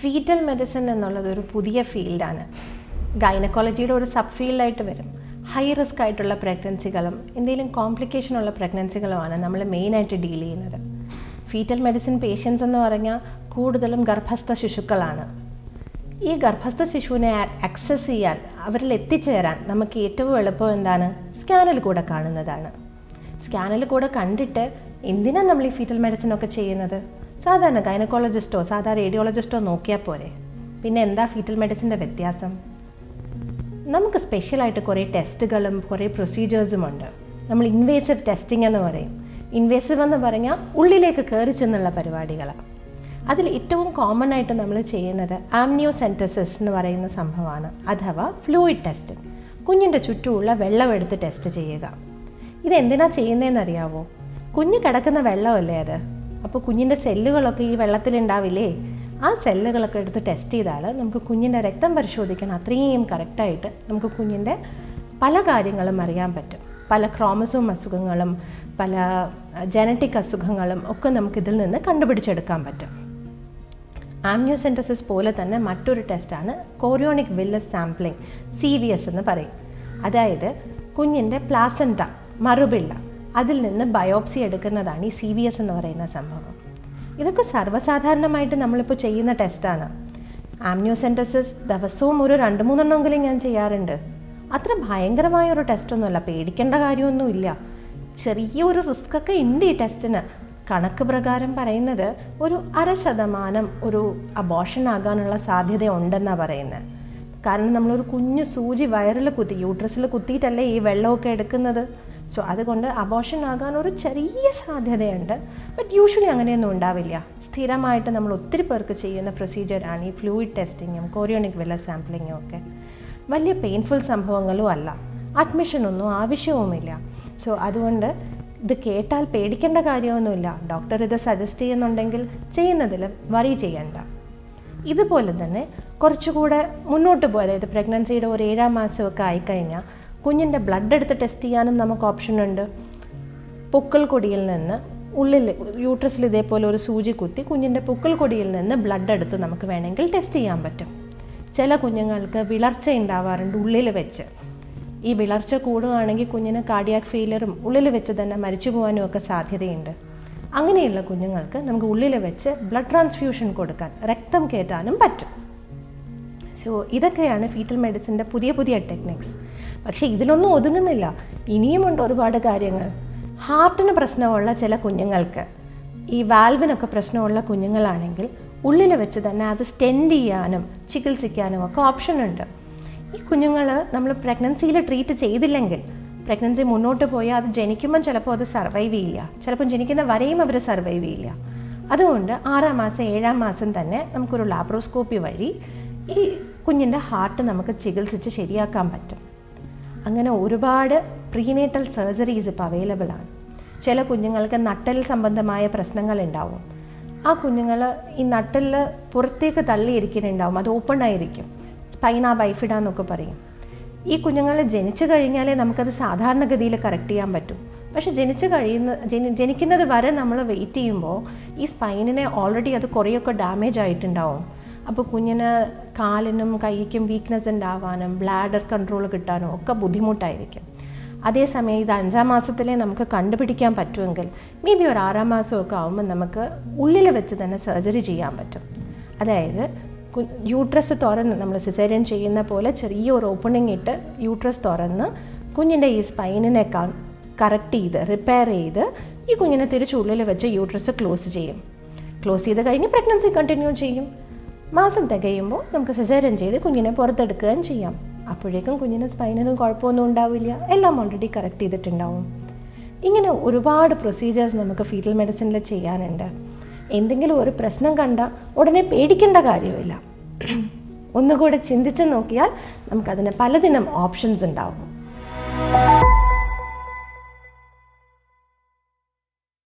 Fetal medicine എന്നുള്ളത് ഒരു പുതിയ ഫീൽഡാണ്. ഗൈനക്കോളജിയുടെ ഒരു സബ് ഫീൽഡായിട്ട് വരും. ഹൈ റിസ്ക് ആയിട്ടുള്ള പ്രഗ്നൻസികളും എന്തെങ്കിലും കോംപ്ലിക്കേഷൻ ഉള്ള പ്രഗ്നൻസികളുമാണ് നമ്മൾ മെയിനായിട്ട് ഡീൽ ചെയ്യുന്നത്. ഫീറ്റൽ മെഡിസിൻ പേഷ്യൻസ് എന്ന് പറഞ്ഞാൽ കൂടുതലും ഗർഭസ്ഥ ശിശുക്കളാണ്. ഈ ഗർഭസ്ഥ ശിശുവിനെ ആക്സസ് ചെയ്യാൻ അവരിൽ എത്തിച്ചേരാൻ നമുക്ക് ഏറ്റവും എളുപ്പം എന്താണ്? സ്കാനിൽ കൂടെ കാണുന്നതാണ്. സ്കാനിൽ കൂടെ കണ്ടിട്ട് എന്തിനാണ് നമ്മൾ ഈ ഫീറ്റൽ മെഡിസിൻ ഒക്കെ ചെയ്യുന്നത്? സാധാരണ ഗൈനക്കോളജിസ്റ്റോ സാധാരണ റേഡിയോളജിസ്റ്റോ നോക്കിയാൽ പോരെ. പിന്നെ എന്താ ഫീറ്റൽ മെഡിസിന്റെ വ്യത്യാസം? നമുക്ക് സ്പെഷ്യലായിട്ട് കുറേ ടെസ്റ്റുകളും കുറേ പ്രൊസീജിയേഴ്സും ഉണ്ട്. നമ്മൾ ഇൻവേസീവ് ടെസ്റ്റിംഗ് എന്ന് പറയും. ഇൻവേസീവ് എന്ന് പറഞ്ഞാൽ ഉള്ളിലേക്ക് കയറി ചെന്നുള്ള പരിപാടികളാണ് അതിൽ ഏറ്റവും കോമൺ ആയിട്ട് നമ്മൾ ചെയ്യുന്നത് ആംനിയോസെന്റസിസ് എന്ന് പറയുന്ന സംഭവമാണ്. അഥവാ ഫ്ലൂയിഡ് ടെസ്റ്റിംഗ് കുഞ്ഞിന്റെ ചുറ്റുമുള്ള വെള്ളം എടുത്ത് ടെസ്റ്റ് ചെയ്യുക. ഇതെന്തിനാ ചെയ്യുന്നതെന്ന് അറിയാവോ കുഞ്ഞ് കിടക്കുന്ന വെള്ളമല്ലേ അത്? അപ്പോൾ കുഞ്ഞിന്റെ സെല്ലുകളൊക്കെ ഈ വെള്ളത്തിലുണ്ടാവില്ലേ? ആ സെല്ലുകളൊക്കെ എടുത്ത് ടെസ്റ്റ് ചെയ്താൽ നമുക്ക് കുഞ്ഞിന്റെ രക്തം പരിശോധിക്കണം. അത്രയും കറക്റ്റായിട്ട് നമുക്ക് കുഞ്ഞിന്റെ പല കാര്യങ്ങളും അറിയാൻ പറ്റും. പല ക്രോമസോം അസുഖങ്ങളും പല ജനറ്റിക് അസുഖങ്ങളും ഒക്കെ നമുക്കിതിൽ നിന്ന് കണ്ടുപിടിച്ചെടുക്കാൻ പറ്റും. ആംനിയോസെന്റസിസ് പോലെ തന്നെ മറ്റൊരു ടെസ്റ്റാണ് chorionic villus sampling C V S എന്ന് പറയും. അതായത് കുഞ്ഞിന്റെ പ്ലാസന്റ മറുപിള്ള. അതിൽ നിന്ന് ബയോപ്സി എടുക്കുന്നതാണ് ഈ സി വി എസ് എന്ന് പറയുന്ന സംഭവം. ഇതൊക്കെ സർവസാധാരണമായിട്ട് നമ്മളിപ്പോൾ ചെയ്യുന്ന ടെസ്റ്റാണ്. ആംനിയോസെന്റസിസ് ദിവസവും ഒരു രണ്ട് മൂന്നെണ്ണമെങ്കിലും ഞാൻ ചെയ്യാറുണ്ട്. അത്ര ഭയങ്കരമായ ഒരു ടെസ്റ്റൊന്നുമല്ല. പേടിക്കേണ്ട കാര്യമൊന്നുമില്ല. ചെറിയൊരു റിസ്ക് ഒക്കെ ഉണ്ട് ഈ ടെസ്റ്റിന്. കണക്ക് പ്രകാരം പറയുന്നത് ഒരു അര ശതമാനം ഒരു അബോഷൻ ആകാനുള്ള സാധ്യത ഉണ്ടെന്നാണ് പറയുന്നത്. കാരണം നമ്മളൊരു കുഞ്ഞു സൂചി വയറിൽ കുത്തി യൂട്രസിൽ കുത്തിയിട്ടല്ലേ ഈ വെള്ളമൊക്കെ എടുക്കുന്നത്? സോ അതുകൊണ്ട് അബോഷൻ ആകാൻ ഒരു ചെറിയ സാധ്യതയുണ്ട്. ബട്ട് യൂഷ്വലി അങ്ങനെയൊന്നും ഉണ്ടാവില്ല. സ്ഥിരമായിട്ട് നമ്മൾ ഒത്തിരി പേർക്ക് ചെയ്യുന്ന പ്രൊസീജിയറാണ് ഈ ഫ്ലൂയിഡ് ടെസ്റ്റിങ്ങും കോറിയോണിക് വെല്ല സാമ്പിളിങ്ങും ഒക്കെ. വലിയ പെയിൻഫുൾ സംഭവങ്ങളും അല്ല. അഡ്മിഷനൊന്നും ആവശ്യവുമില്ല. സോ അതുകൊണ്ട് ഇത് കേട്ടാൽ പേടിക്കേണ്ട കാര്യമൊന്നുമില്ല. ഡോക്ടർ ഇത് സജസ്റ്റ് ചെയ്യുന്നുണ്ടെങ്കിൽ ചെയ്യുന്നതിൽ വറി ചെയ്യണ്ട. ഇതുപോലെ തന്നെ കുറച്ചുകൂടെ മുന്നോട്ട് പോയി. അതായത് പ്രഗ്നൻസിയുടെ ഒരു ഏഴാം മാസമൊക്കെ ആയിക്കഴിഞ്ഞാൽ കുഞ്ഞിന്റെ ബ്ലഡ് എടുത്ത് ടെസ്റ്റ് ചെയ്യാനും നമുക്ക് ഓപ്ഷൻ ഉണ്ട്. പൊക്കിൾ കൊടിയിൽ നിന്ന് ഉള്ളിൽ യൂട്രസിൽ ഇതേപോലെ ഒരു സൂചി കുത്തി കുഞ്ഞിന്റെ പൊക്കിൾ കൊടിയിൽ നിന്ന് ബ്ലഡ് എടുത്ത് നമുക്ക് വേണമെങ്കിൽ ടെസ്റ്റ് ചെയ്യാൻ പറ്റും. ചില കുഞ്ഞുങ്ങൾക്ക് വിളർച്ച ഉണ്ടാവാറുണ്ട് ഉള്ളിൽ വെച്ച്. ഈ വിളർച്ച കൂടുകയാണെങ്കിൽ കുഞ്ഞിന് കാർഡിയാക് ഫെയിലറും ഉള്ളിൽ വെച്ച് തന്നെ മരിച്ചു പോകാനും ഒക്കെ സാധ്യതയുണ്ട്. അങ്ങനെയുള്ള കുഞ്ഞുങ്ങൾക്ക് നമുക്ക് ഉള്ളിൽ വെച്ച് ബ്ലഡ് ട്രാൻസ്ഫ്യൂഷൻ കൊടുക്കാൻ രക്തം കയറ്റാനും പറ്റും. സോ ഇതൊക്കെയാണ് ഫീറ്റൽ മെഡിസിന്റെ പുതിയ പുതിയ ടെക്നിക്സ് പക്ഷേ ഇതിലൊന്നും ഒതുങ്ങുന്നില്ല. ഇനിയുമുണ്ട് ഒരുപാട് കാര്യങ്ങൾ. ഹാർട്ടിന് പ്രശ്നമുള്ള ചില കുഞ്ഞുങ്ങൾക്ക് ഈ വാൽവിനൊക്കെ പ്രശ്നമുള്ള കുഞ്ഞുങ്ങളാണെങ്കിൽ ഉള്ളിൽ വെച്ച് തന്നെ അത് സ്റ്റെൻഡ് ചെയ്യാനും ചികിത്സിക്കാനും ഒക്കെ ഓപ്ഷൻ ഉണ്ട്. ഈ കുഞ്ഞുങ്ങൾ നമ്മൾ പ്രഗ്നൻസിയിൽ ട്രീറ്റ് ചെയ്തില്ലെങ്കിൽ പ്രഗ്നൻസി മുന്നോട്ട് പോയാൽ അത് ജനിക്കുമ്പം ചിലപ്പോൾ അത് സർവൈവ് ചെയ്യില്ല. ചിലപ്പം ജനിക്കുന്ന വരെയും അവർ സർവൈവ് ചെയ്യില്ല. അതുകൊണ്ട് ആറാം മാസം ഏഴാം മാസം തന്നെ നമുക്കൊരു ലാബ്രോസ്കോപ്പി വഴി ഈ കുഞ്ഞിന്റെ ഹാർട്ട് നമുക്ക് ചികിത്സിച്ച് ശരിയാക്കാൻ പറ്റും. അങ്ങനെ ഒരുപാട് പ്രീനേറ്റൽ സർജറീസ് ഇപ്പോൾ അവൈലബിൾ ആണ്. ചില കുഞ്ഞുങ്ങൾക്ക് നട്ടൽ സംബന്ധമായ പ്രശ്നങ്ങൾ ഉണ്ടാവും ആ കുഞ്ഞുങ്ങൾ ഈ നട്ടലിൽ പുറത്തേക്ക് തള്ളിയിരിക്കുന്നുണ്ടാവും. അത് ഓപ്പൺ ആയിരിക്കും. സ്പൈന ബൈഫിഡ എന്നൊക്കെ പറയും. ഈ കുഞ്ഞുങ്ങൾ ജനിച്ചു കഴിഞ്ഞാലേ നമുക്കത് സാധാരണഗതിയിൽ കറക്റ്റ് ചെയ്യാൻ പറ്റും. പക്ഷെ ജനിച്ചു കഴിയുന്ന ജനി ജനിക്കുന്നത് വരെ നമ്മൾ വെയിറ്റ് ചെയ്യുമ്പോൾ ഈ സ്പൈനിനെ ഓൾറെഡി അത് കുറേയൊക്കെ ഡാമേജ് ആയിട്ടുണ്ടാവും. അപ്പോൾ കുഞ്ഞിന് കാലിനും കൈക്കും വീക്ക്നെസ് ഉണ്ടാവാനും ബ്ലാഡർ കൺട്രോൾ കിട്ടാനും ഒക്കെ ബുദ്ധിമുട്ടായിരിക്കും. അതേസമയം ഇത് അഞ്ചാം മാസത്തിലേ നമുക്ക് കണ്ടുപിടിക്കാൻ പറ്റുമെങ്കിൽ മേ ബി ഒരു ആറാം മാസമൊക്കെ ആകുമ്പോൾ നമുക്ക് ഉള്ളിൽ വെച്ച് തന്നെ സർജറി ചെയ്യാൻ പറ്റും. അതായത് യൂട്രസ് തുറന്ന് നമ്മൾ സിസേറിയൻ ചെയ്യുന്ന പോലെ ചെറിയൊരു ഓപ്പണിംഗ് ഇട്ട് യൂട്രസ് തുറന്ന് കുഞ്ഞിന്റെ ഈ സ്പൈനിനെ കറക്റ്റ് ചെയ്ത് റിപ്പയർ ചെയ്ത് ഈ കുഞ്ഞിനെ തിരിച്ചുള്ളിൽ വെച്ച് യൂട്രസ് ക്ലോസ് ചെയ്യും. ക്ലോസ് ചെയ്ത് കഴിഞ്ഞ് പ്രഗ്നൻസി കണ്ടിന്യൂ ചെയ്യും. മാസം തികയുമ്പോൾ നമുക്ക് സെസേറിയൻ ചെയ്ത് കുഞ്ഞിനെ പുറത്തെടുക്കുകയും ചെയ്യാം. അപ്പോഴേക്കും കുഞ്ഞിന് സ്പൈനിനും കുഴപ്പമൊന്നും ഉണ്ടാവില്ല. എല്ലാം ഓൾറെഡി കറക്റ്റ് ചെയ്തിട്ടുണ്ടാവും. ഇങ്ങനെ ഒരുപാട് പ്രൊസീജിയേഴ്സ് നമുക്ക് ഫീറ്റൽ മെഡിസിനിൽ ചെയ്യാനുണ്ട്. എന്തെങ്കിലും ഒരു പ്രശ്നം കണ്ട ഉടനെ പേടിക്കേണ്ട കാര്യമില്ല ഒന്നുകൂടെ ചിന്തിച്ച് നോക്കിയാൽ നമുക്കതിന് പലതിനും ഓപ്ഷൻസ് ഉണ്ടാവും.